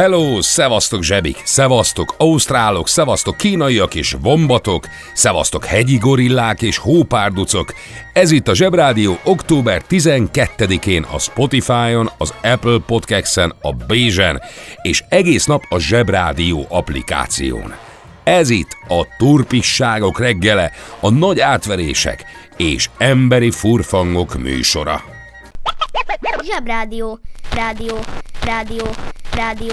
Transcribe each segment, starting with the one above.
Hello, szevasztok zsebik, szevasztok ausztrálok, szevasztok kínaiak és vombatok, szevasztok hegyi gorillák és hópárducok. Ez itt a Zsebrádió október 12-én a Spotify-on, az Apple Podcast-en, a Bézsen, és egész nap a Zsebrádió applikáción. Ez itt a turpisságok reggele, a nagy átverések és emberi furfangok műsora. Zsebrádió, rádió, rádió, rádió.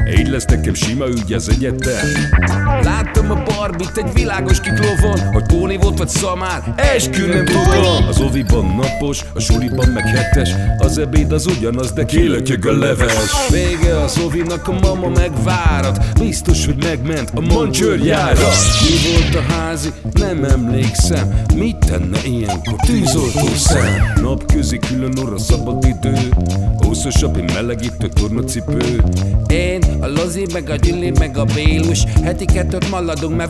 Így lesz nekem sima ügy az egyetem. Láttam a barbit egy világos kiklovon Hogy Póni volt vagy szamár, eskü nem tudom Az oviban napos, a suliban meg hetes Az ebéd az ugyanaz, de kilötyög a leves. Vége az ovinak, a mama megvárat Biztos, hogy megment a mancsőrjára. Mi volt a házi? Nem emlékszem. Mit tenne ilyenkor? Tűzoltó szem? Napközi külön orra szabad idő Húszosabb, én melegítő tornacipő. Én, a Lozi, meg a Gyüli, meg a Bélus Heti kettőt maladunk, mert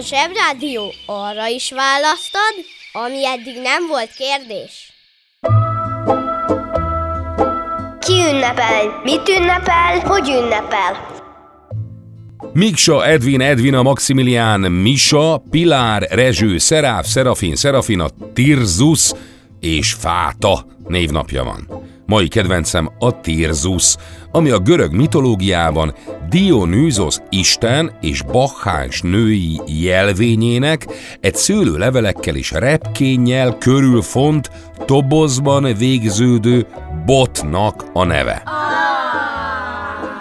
A Zsebrádió arra is választad, ami eddig nem volt kérdés. Ki ünnepel? Mit ünnepel? Hogy ünnepel? Miksa, Edvin, Edvina, Maximilián, Misa, Pilár, Rezső, Szeráf, Szerafin, Szerafina, Tirzus és Fáta névnapja van. Mai kedvencem a Tirzus, ami a görög mitológiában Dionysos isten és Bacchás női jelvényének egy szőlőlevelekkel és repkénnyel körülfont tobozban végződő botnak a neve.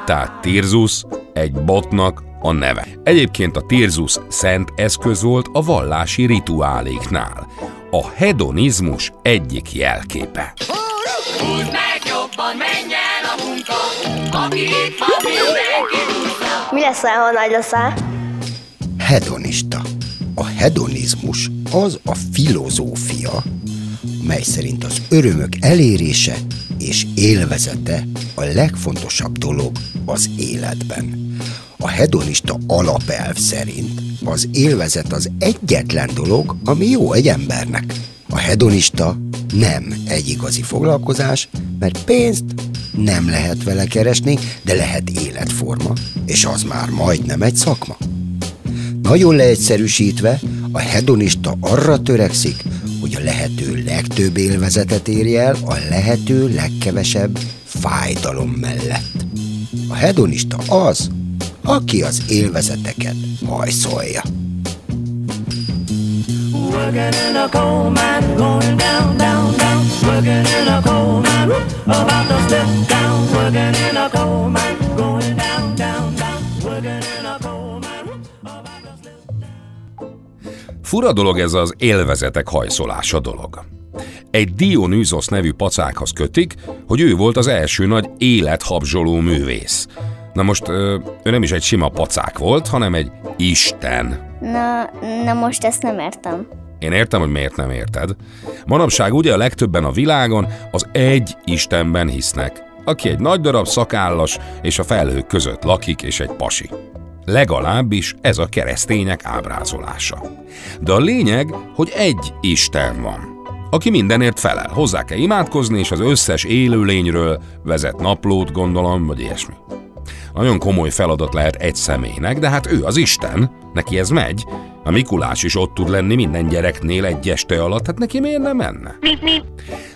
Tehát Tirzus egy botnak a neve. Egyébként a Tirzus szent eszköz volt a vallási rituáléknál. A hedonizmus egyik jelképe. Húzd meg jobban, menjen a munka, aki itt van, mindenki húzza. Mi leszel, ha nagy leszel? Hedonista. A hedonizmus az a filozófia, mely szerint az örömök elérése és élvezete a legfontosabb dolog az életben. A hedonista alapelv szerint az élvezet az egyetlen dolog, ami jó egy embernek. A hedonista nem egy igazi foglalkozás, mert pénzt nem lehet vele keresni, de lehet életforma, és az már majdnem egy szakma. Nagyon leegyszerűsítve, a hedonista arra törekszik, hogy a lehető legtöbb élvezetet érje el a lehető legkevesebb fájdalom mellett. A hedonista az, aki az élvezeteket hajszolja. Working in a coal mine, going down, down, down. Working in a coal mine, about to step down. Working in a coal mine, going down, down, down. Working in a coal mine, whoop, about to step Fura dolog ez az élvezetek hajszolása dolog. Egy Dionysos nevű pacákhoz kötik, hogy ő volt az első nagy élethabzsoló művész. Na most ő nem is egy sima pacák volt, hanem egy isten. Na, na most ezt nem értem. Én értem, hogy miért nem érted. Manapság ugye a legtöbben a világon az egy Istenben hisznek, aki egy nagy darab szakállas és a felhők között lakik és egy pasi. Legalábbis ez a keresztények ábrázolása. De a lényeg, hogy egy Isten van, aki mindenért felel. Hozzá kell imádkozni, és az összes élőlényről vezet naplót, gondolom, vagy ilyesmi. Nagyon komoly feladat lehet egy személynek, de hát ő az Isten, neki ez megy. A Mikulás is ott tud lenni minden gyereknél egy este alatt, hát neki miért nem menne?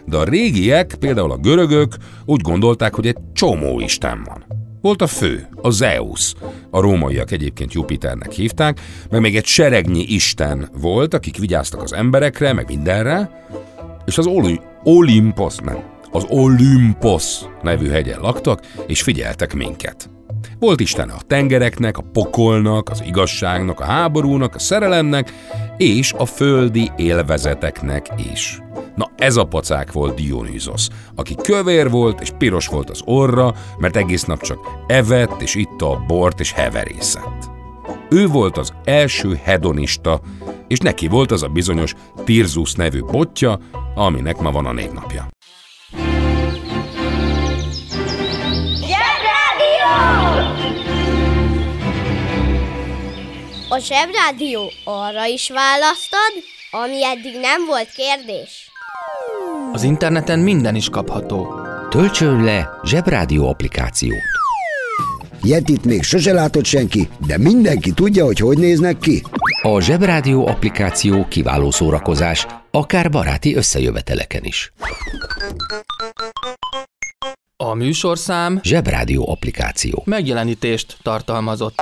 De a régiek, például a görögök úgy gondolták, hogy egy csomó Isten van. Volt a fő, a Zeus. A rómaiak egyébként Jupiternek hívták, meg még egy seregnyi isten volt, akik vigyáztak az emberekre, meg mindenre, és az Oli- Olympos, nem, az Olympos nevű hegyen laktak, és figyeltek minket. Volt Isten a tengereknek, a pokolnak, az igazságnak, a háborúnak, a szerelemnek, és a földi élvezeteknek is. Na ez a pacák volt Dionysos, aki kövér volt és piros volt az orra, mert egész nap csak evett és itta a bort és heverészett. Ő volt az első hedonista, és neki volt az a bizonyos Tirzus nevű botja, aminek ma van a névnapja. A Zsebrádió arra is választad, ami eddig nem volt kérdés. Az interneten minden is kapható. Töltsön le Zsebrádió applikációt. Yetit még sose látott senki, de mindenki tudja, hogy hogy néznek ki. A Zsebrádió applikáció kiváló szórakozás, akár baráti összejöveteleken is. A műsorszám Zsebrádió applikáció. megjelenítést tartalmazott.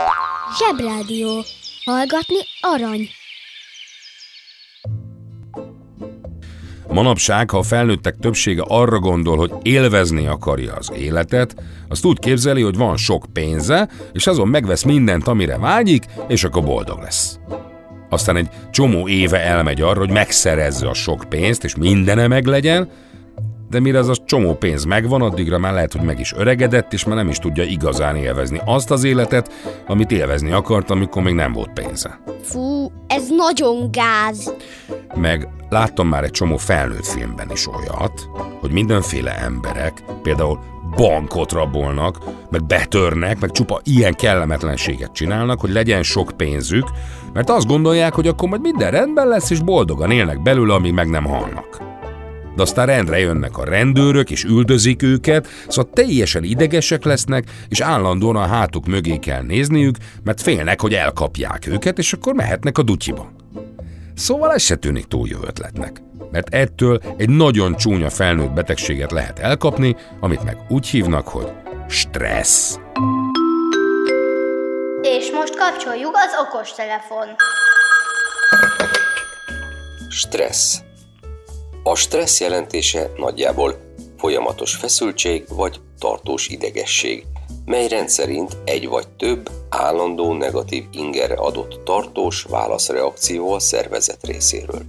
Zsebrádió. Hallgatni arany. Manapság, ha a felnőttek többsége arra gondol, hogy élvezni akarja az életet, azt úgy képzeli, hogy van sok pénze, és azon megvesz mindent, amire vágyik, és akkor boldog lesz. Aztán egy csomó éve elmegy arra, hogy megszerezze a sok pénzt, és mindene meglegyen, de mire az a csomó pénz megvan, addigra már lehet, hogy meg is öregedett, és már nem is tudja igazán élvezni azt az életet, amit élvezni akart, amikor még nem volt pénze. Fú, ez nagyon gáz. Meg láttam már egy csomó felnőtt filmben is olyat, hogy mindenféle emberek például bankot rabolnak, meg betörnek, meg csupa ilyen kellemetlenséget csinálnak, hogy legyen sok pénzük, mert azt gondolják, hogy akkor majd minden rendben lesz, és boldogan élnek belőle, amíg meg nem halnak. De aztán rendre jönnek a rendőrök, és üldözik őket, szóval teljesen idegesek lesznek, és állandóan a hátuk mögé kell nézniük, mert félnek, hogy elkapják őket, és akkor mehetnek a dutyiba. Szóval ez se tűnik túl jó ötletnek. Mert ettől egy nagyon csúnya felnőtt betegséget lehet elkapni, amit meg úgy hívnak, hogy stressz. És most kapcsoljuk az okostelefon. Stressz. A stressz jelentése nagyjából folyamatos feszültség vagy tartós idegesség, mely rendszerint egy vagy több állandó negatív ingerre adott tartós válaszreakció a szervezet részéről.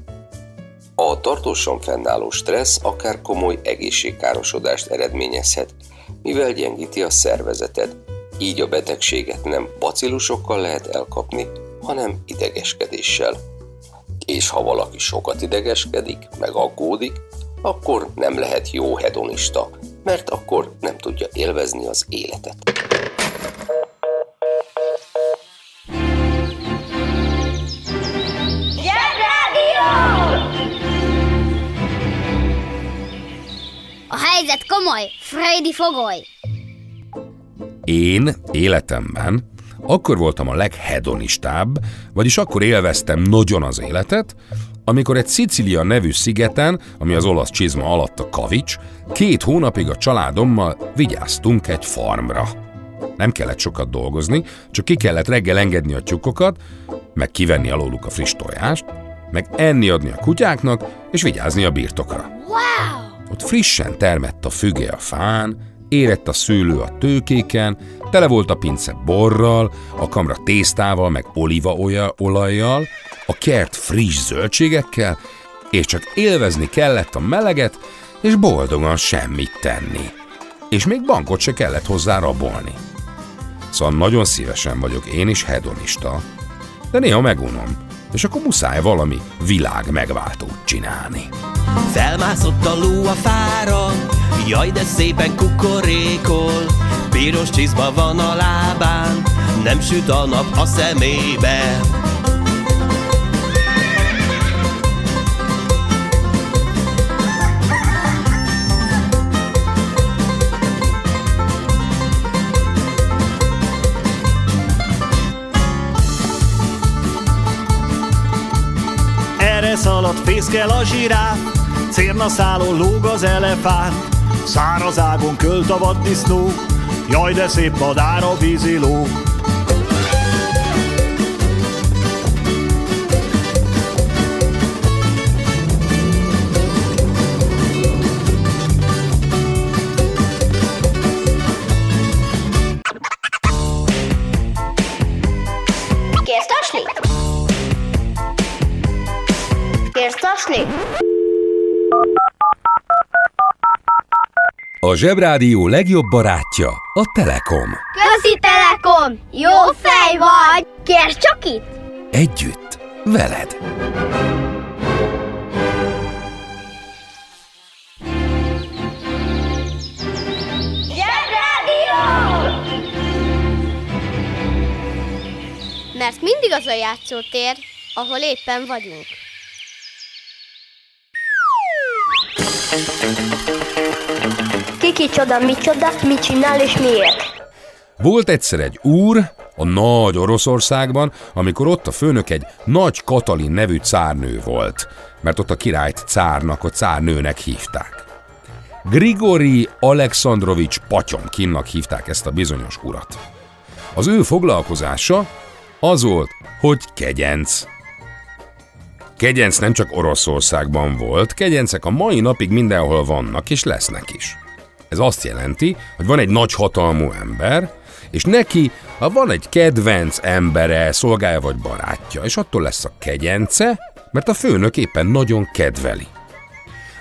A tartósan fennálló stressz akár komoly egészségkárosodást eredményezhet, mivel gyengíti a szervezeted, így a betegséget nem bacillusokkal lehet elkapni, hanem idegeskedéssel. És ha valaki sokat idegeskedik, meg aggódik, akkor nem lehet jó hedonista, mert akkor nem tudja élvezni az életet. A helyzet komoly, Freddy fogoly. Én életemben akkor voltam a leghedonistább, vagyis akkor élveztem nagyon az életet, amikor egy Szicília nevű szigeten, ami az olasz csizma alatt a kavics, két hónapig a családommal vigyáztunk egy farmra. Nem kellett sokat dolgozni, csak ki kellett reggel engedni a tyúkokat, meg kivenni alóluk a friss tojást, meg enni adni a kutyáknak, és vigyázni a birtokra. Wow! Ott frissen termett a füge a fán, érett a szőlő a tőkéken, tele volt a pince borral, a kamra tésztával, meg olívaolajjal, a kert friss zöldségekkel, és csak élvezni kellett a meleget, és boldogan semmit tenni. És még bankot se kellett hozzá rabolni. Szóval nagyon szívesen vagyok én is hedonista, de néha megunom, és akkor muszáj valami világ megváltót csinálni. Felmászott a ló a fára, jaj de szépen kukorékol, piros csizma van a lábán, nem süt a nap a szemébe. Szaladt fészkel a zsiráf, cérna szálló lóg az elefánt, száraz ágon költ a vaddisznó, jaj de szép madár a víziló. A Zsebrádió legjobb barátja a Telekom. Közi Telekom! Jó fej vagy! Kérsz csak itt? Együtt, veled. Zsebrádió! Mert mindig az a játszótér, ahol éppen vagyunk. Kiki csoda, micsoda, mit csinál és miért? Volt egyszer egy úr a nagy Oroszországban, amikor ott a főnök egy nagy Katalin nevű cárnő volt, mert ott a királyt cárnak, a cárnőnek hívták. Grigori Alexandrovics Patyomkinnak hívták ezt a bizonyos urat. Az ő foglalkozása az volt, hogy kegyenc. Kegyenc nem csak Oroszországban volt, kegyencek a mai napig mindenhol vannak és lesznek is. Ez azt jelenti, hogy van egy nagy hatalmú ember, és neki, ha van egy kedvenc embere, szolgája vagy barátja, és attól lesz a kegyence, mert a főnök éppen nagyon kedveli.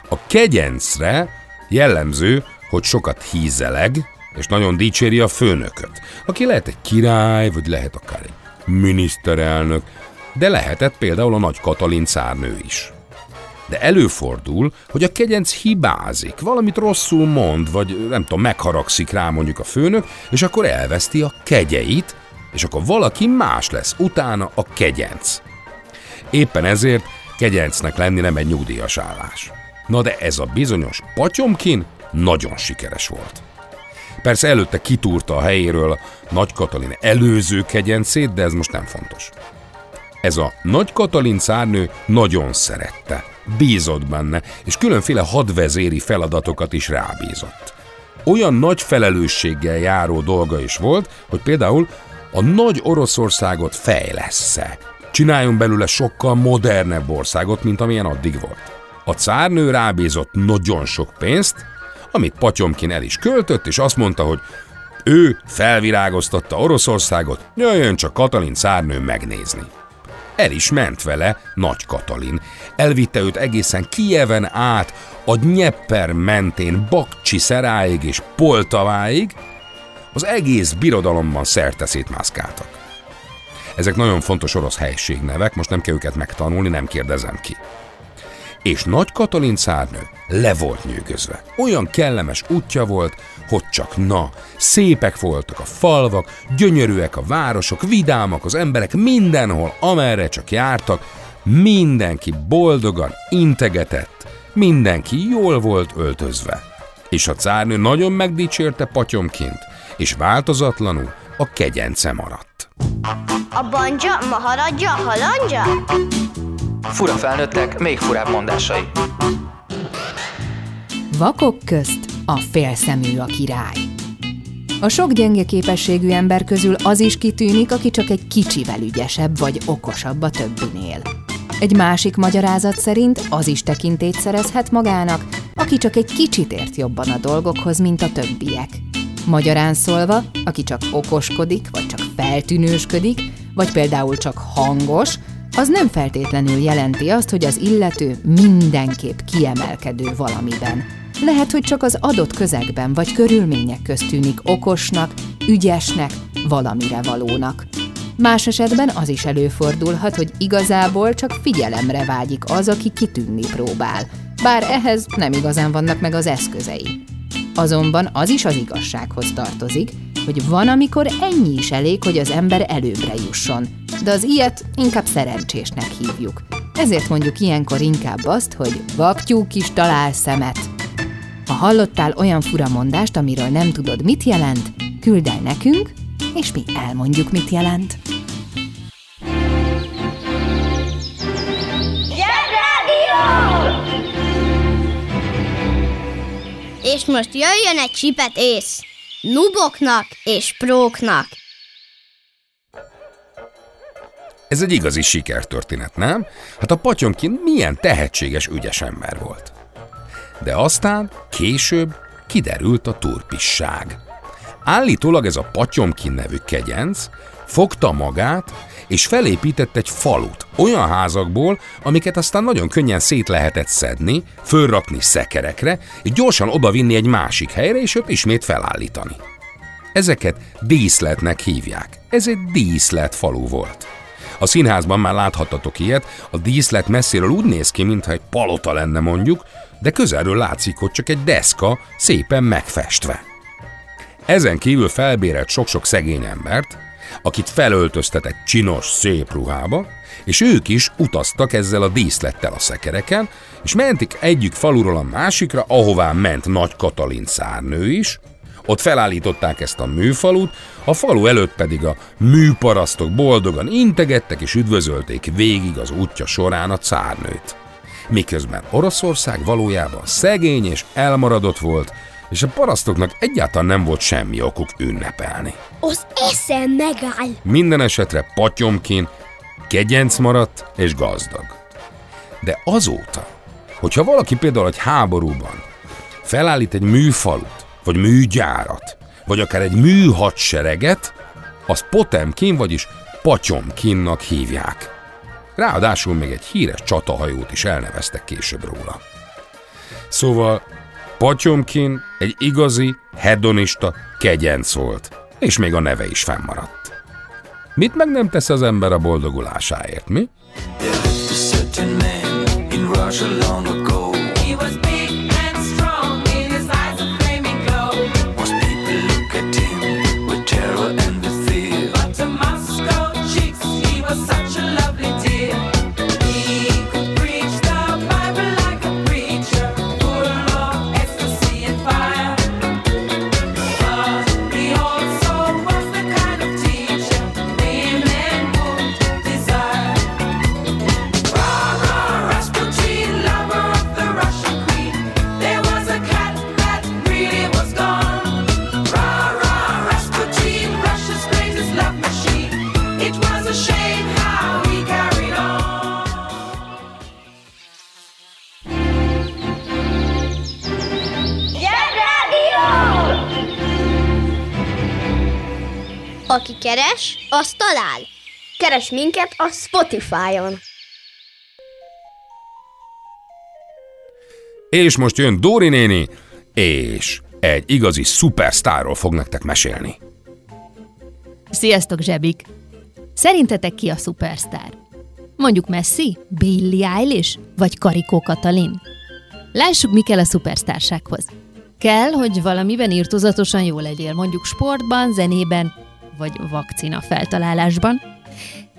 A kegyencre jellemző, hogy sokat hízeleg, és nagyon dicséri a főnököt, aki lehet egy király, vagy lehet akár egy miniszterelnök, de lehetett például a nagy Katalin cárnő is. De előfordul, hogy a kegyenc hibázik, valamit rosszul mond, vagy nem tudom, megharagszik rá mondjuk a főnök, és akkor elveszti a kegyeit, és akkor valaki más lesz utána a kegyenc. Éppen ezért kegyencnek lenni nem egy nyugdíjas állás. Na de ez a bizonyos Patyomkin nagyon sikeres volt. Persze előtte kitúrta a helyéről Nagy Katalin előző kegyencét, de ez most nem fontos. Ez a Nagy Katalin szárnő nagyon szerette, bízott benne, és különféle hadvezéri feladatokat is rábízott. Olyan nagy felelősséggel járó dolga is volt, hogy például a nagy Oroszországot fejlessze. Csináljon belőle sokkal modernebb országot, mint amilyen addig volt. A cárnő rábízott nagyon sok pénzt, amit Patyomkin el is költött, és azt mondta, hogy ő felvirágoztatta Oroszországot, jöjjön csak Katalin cárnő megnézni. El is ment vele Nagy Katalin. Elvitte őt egészen Kijeven át, a Nyepper mentén Bakcsi szeráig és Poltaváig, az egész birodalomban szerte szétmászkáltak. Ezek nagyon fontos orosz helységnevek, most nem kell őket megtanulni, nem kérdezem ki. És Nagy Katalin szárnő le volt nyűgözve. Olyan kellemes útja volt, hogy csak na, szépek voltak a falvak, gyönyörűek a városok, vidámak az emberek mindenhol, amerre csak jártak, mindenki boldogan integetett, mindenki jól volt öltözve. És a cárnő nagyon megdicsérte patyomként, és változatlanul a kegyence maradt. A banja, maharadja, halandja? Fura felnőttek, még furább mondásai. Vakok közt a félszemű a király. A sok gyenge képességű ember közül az is kitűnik, aki csak egy kicsivel ügyesebb vagy okosabb a többinél. Egy másik magyarázat szerint az is tekintét szerezhet magának, aki csak egy kicsit ért jobban a dolgokhoz, mint a többiek. Magyarán szólva, aki csak okoskodik, vagy csak feltűnősködik, vagy például csak hangos, az nem feltétlenül jelenti azt, hogy az illető mindenképp kiemelkedő valamiben. Lehet, hogy csak az adott közegben vagy körülmények közt tűnik okosnak, ügyesnek, valamire valónak. Más esetben az is előfordulhat, hogy igazából csak figyelemre vágyik az, aki kitűnni próbál, bár ehhez nem igazán vannak meg az eszközei. Azonban az is az igazsághoz tartozik, hogy van, amikor ennyi is elég, hogy az ember előbbre jusson, de az ilyet inkább szerencsésnek hívjuk. Ezért mondjuk ilyenkor inkább azt, hogy vaktyúk is talál szemet. Ha hallottál olyan fura mondást, amiről nem tudod, mit jelent, küld el nekünk, és mi elmondjuk, mit jelent. És most jöjjön egy csipet ész. Nuboknak és próknak. Ez egy igazi sikertörténet, nem? Hát a Patyomkin milyen tehetséges, ügyes ember volt. De aztán, később kiderült a turpisság. Állítólag ez a Patyomkin nevű kegyenc fogta magát, és felépített egy falut olyan házakból, amiket aztán nagyon könnyen szét lehetett szedni, fölrakni szekerekre, és gyorsan odavinni egy másik helyre, és őt ismét felállítani. Ezeket díszletnek hívják. Ez egy díszlet falu volt. A színházban már láthattatok ilyet, a díszlet messziről úgy néz ki, mintha egy palota lenne mondjuk, de közelről látszik, hogy csak egy deszka szépen megfestve. Ezen kívül felbérelt sok-sok szegény embert, akit felöltöztetett csinos, szép ruhába, és ők is utaztak ezzel a díszlettel a szekereken, és mentik egyik faluról a másikra, ahová ment Nagy Katalin szárnő is, ott felállították ezt a műfalut, a falu előtt pedig a műparasztok boldogan integettek és üdvözölték végig az útja során a cárnőt. Miközben Oroszország valójában szegény és elmaradott volt, és a parasztoknak egyáltalán nem volt semmi okuk ünnepelni. Az eszem megáll. Minden esetre patyomkin kegyenc maradt és gazdag. De azóta, hogyha valaki például egy háborúban felállít egy műfalut, vagy műgyárat, vagy akár egy műhadsereget, az Potemkin, vagyis Patyomkinnak hívják. Ráadásul még egy híres csatahajót is elneveztek később róla. Szóval Patyomkin egy igazi, hedonista kegyenc volt, és még a neve is fennmaradt. Mit meg nem tesz az ember a boldogulásáért, mi? Aki keres, az talál. Keres minket a Spotify-on. És most jön Dóri néni, és egy igazi szupersztárról fog nektek mesélni. Sziasztok, zsebik! Szerintetek ki a szupersztár? Mondjuk Messi, Billie Eilish vagy Karikó Katalin? Lássuk, mi kell a szupersztársághoz. Kell, hogy valamiben írtozatosan jó legyél, mondjuk sportban, zenében, vagy vakcina feltalálásban.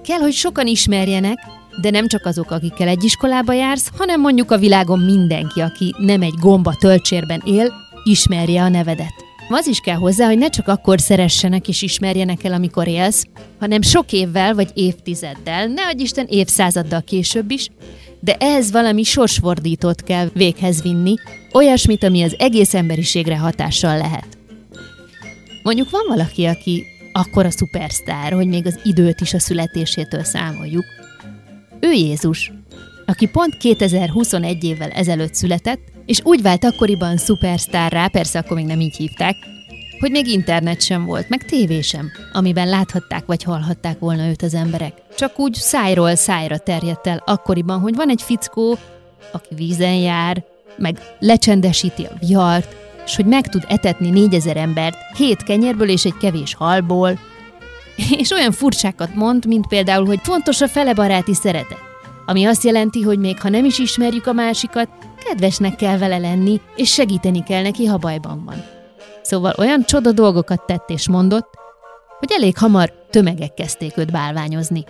Kell, hogy sokan ismerjenek, de nem csak azok, akikkel egy iskolába jársz, hanem mondjuk a világon mindenki, aki nem egy gomba töltsérben él, ismerje a nevedet. Az is kell hozzá, hogy ne csak akkor szeressenek és ismerjenek el, amikor élsz, hanem sok évvel vagy évtizeddel, ne adj Isten évszázaddal később is, de ehhez valami sorsfordítót kell véghez vinni, olyasmit, ami az egész emberiségre hatással lehet. Mondjuk van valaki, aki akkor a szupersztár, hogy még az időt is a születésétől számoljuk. Ő Jézus, aki pont 2021 évvel ezelőtt született, és úgy vált akkoriban szupersztárrá, persze akkor még nem így hívták, hogy még internet sem volt, meg tévé sem, amiben láthatták vagy hallhatták volna őt az emberek. Csak úgy szájról szájra terjedt el akkoriban, hogy van egy fickó, aki vízen jár, meg lecsendesíti a vihart, és hogy meg tud etetni négyezer embert hét kenyérből és egy kevés halból. És olyan furcsákat mond, mint például, hogy fontos a felebaráti szeretet. Ami azt jelenti, hogy még ha nem is ismerjük a másikat, kedvesnek kell vele lenni, és segíteni kell neki, ha bajban van. Szóval olyan csoda dolgokat tett és mondott, hogy elég hamar tömegek kezdték őt bálványozni.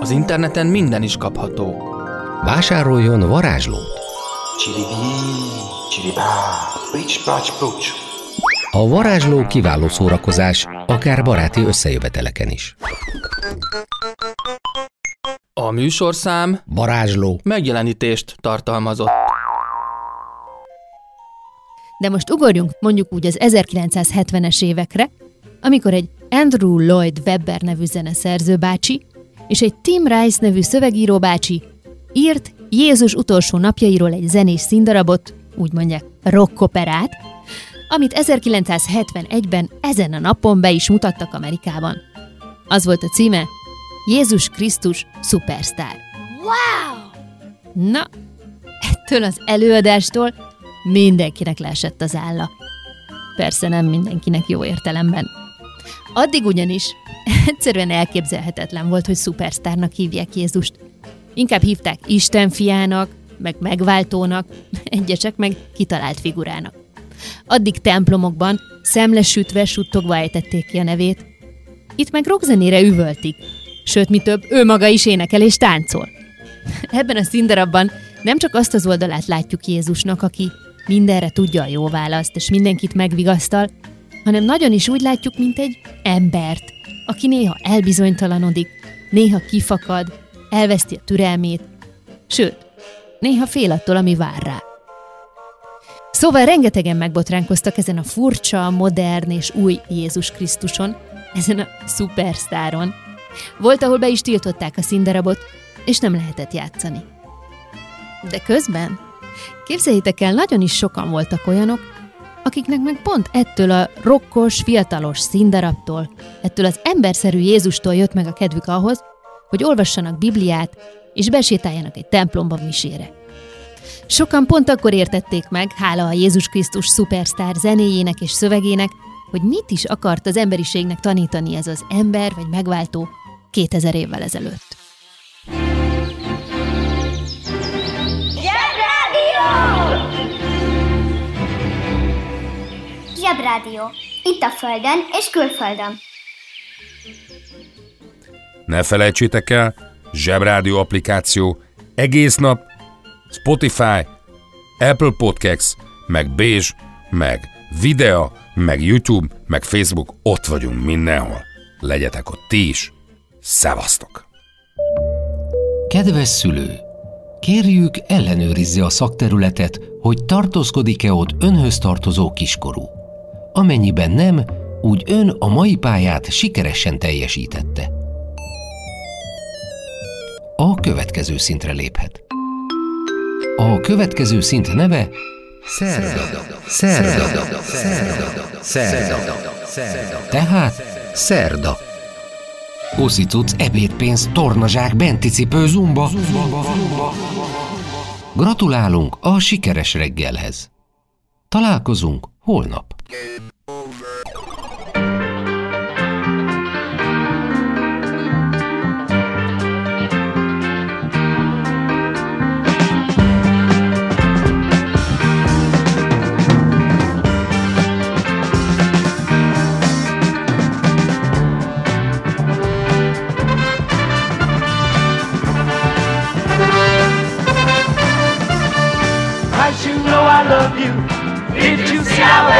Az interneten minden is kapható. Vásároljon varázslót! A varázsló kiváló szórakozás, akár baráti összejöveteleken is. A műsorszám Varázsló. megjelenítést tartalmazott. De most ugorjunk mondjuk úgy az 1970-es évekre, amikor egy Andrew Lloyd Webber nevű zeneszerző bácsi és egy Tim Rice nevű szövegíró bácsi írt Jézus utolsó napjairól egy zenés színdarabot, úgy mondják rockoperát, amit 1971-ben ezen a napon be is mutattak Amerikában. Az volt a címe Jézus Krisztus Superstar. Wow! Na, ettől az előadástól mindenkinek leesett az álla. Persze nem mindenkinek jó értelemben. Addig ugyanis egyszerűen elképzelhetetlen volt, hogy szupersztárnak hívják Jézust. Inkább hívták Isten fiának, meg megváltónak, egyesek meg kitalált figurának. Addig templomokban szemlesütve, suttogva ejtették ki a nevét. Itt meg rockzenére üvöltik. Sőt, mi több, ő maga is énekel és táncol. Ebben a színdarabban nem csak azt az oldalát látjuk Jézusnak, aki mindenre tudja a jó választ, és mindenkit megvigasztal, hanem nagyon is úgy látjuk, mint egy embert, aki néha elbizonytalanodik, néha kifakad, elveszti a türelmét, sőt, néha fél attól, ami vár rá. Szóval rengetegen megbotránkoztak ezen a furcsa, modern és új Jézus Krisztuson, ezen a szupersztáron. Volt, ahol be is tiltották a színdarabot, és nem lehetett játszani. De közben, képzeljétek el, nagyon is sokan voltak olyanok, akiknek meg pont ettől a rokkos, fiatalos színdarabtól, ettől az emberszerű Jézustól jött meg a kedvük ahhoz, hogy olvassanak Bibliát, és besétáljanak egy templomba misére. Sokan pont akkor értették meg, hála a Jézus Krisztus szupersztár zenéjének és szövegének, hogy mit is akart az emberiségnek tanítani ez az ember vagy megváltó 2000 évvel ezelőtt. Zsebrádió. Itt a Földön és külföldön. Ne felejtsétek el, Zsebrádió applikáció egész nap, Spotify, Apple Podcasts, meg Bézs, meg Videa, meg YouTube, meg Facebook, ott vagyunk mindenhol. Legyetek ott ti is. Szevasztok! Kedves szülő! Kérjük, ellenőrizze a szakterületet, hogy tartózkodik-e ott önhöz tartozó kiskorú. Amennyiben nem, úgy ön a mai pályát sikeresen teljesítette. A következő szintre léphet. A következő szint neve Szerda. Szerda. Szerda. Szerda. Tehát Szerda. Uszicuc, ebédpénz, tornazsák, benticipő, zumba. Gratulálunk a sikeres reggelhez. Találkozunk holnap.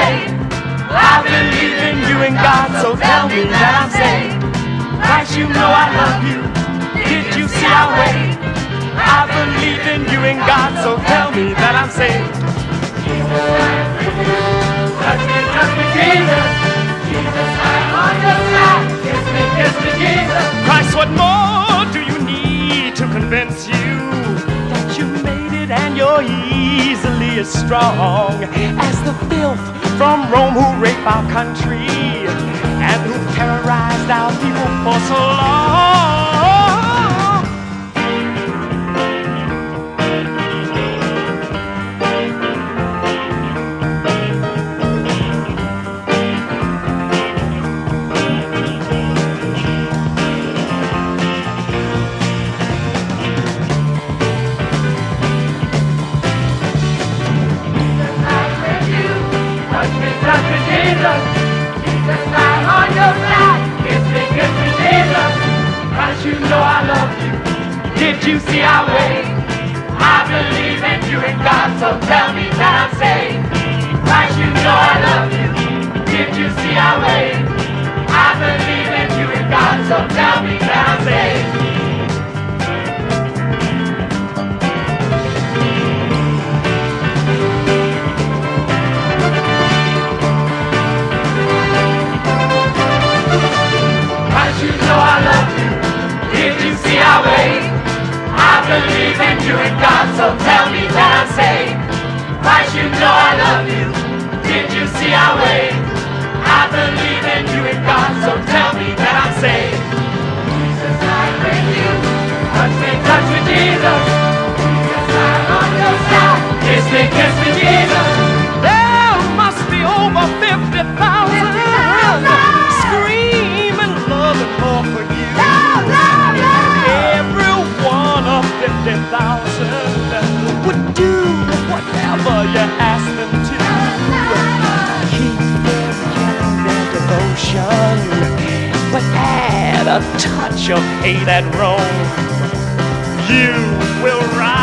See? I believe in you and God, so tell me that I'm saved. Christ, you know I love you. Did you see our way? I believe in you and God, so tell me that I'm saved. Jesus, me, touch me, Jesus. Kiss me, kiss me, Jesus. Christ, what more do you need to convince you that you made it and you're easily as strong as the filth from Rome who rape our country and who terrorized our people for so long? You see our way? I believe in you and God, so tell me that I'm saved. Christ, you know I love you. Did you see our way? I believe in you and God, so tell me that I'm saved. Believe in you and God, so tell me that I'm saved. Christ, you know I love you. Did you see our way? I believe in you and God, so tell me that I'm saved. Jesus, I'm with you. Touch me, touch me, Jesus. Jesus, I'm on your side. Kiss me, kiss me, Jesus. There must be over 50,000 You'll pay that wrong. You will rise.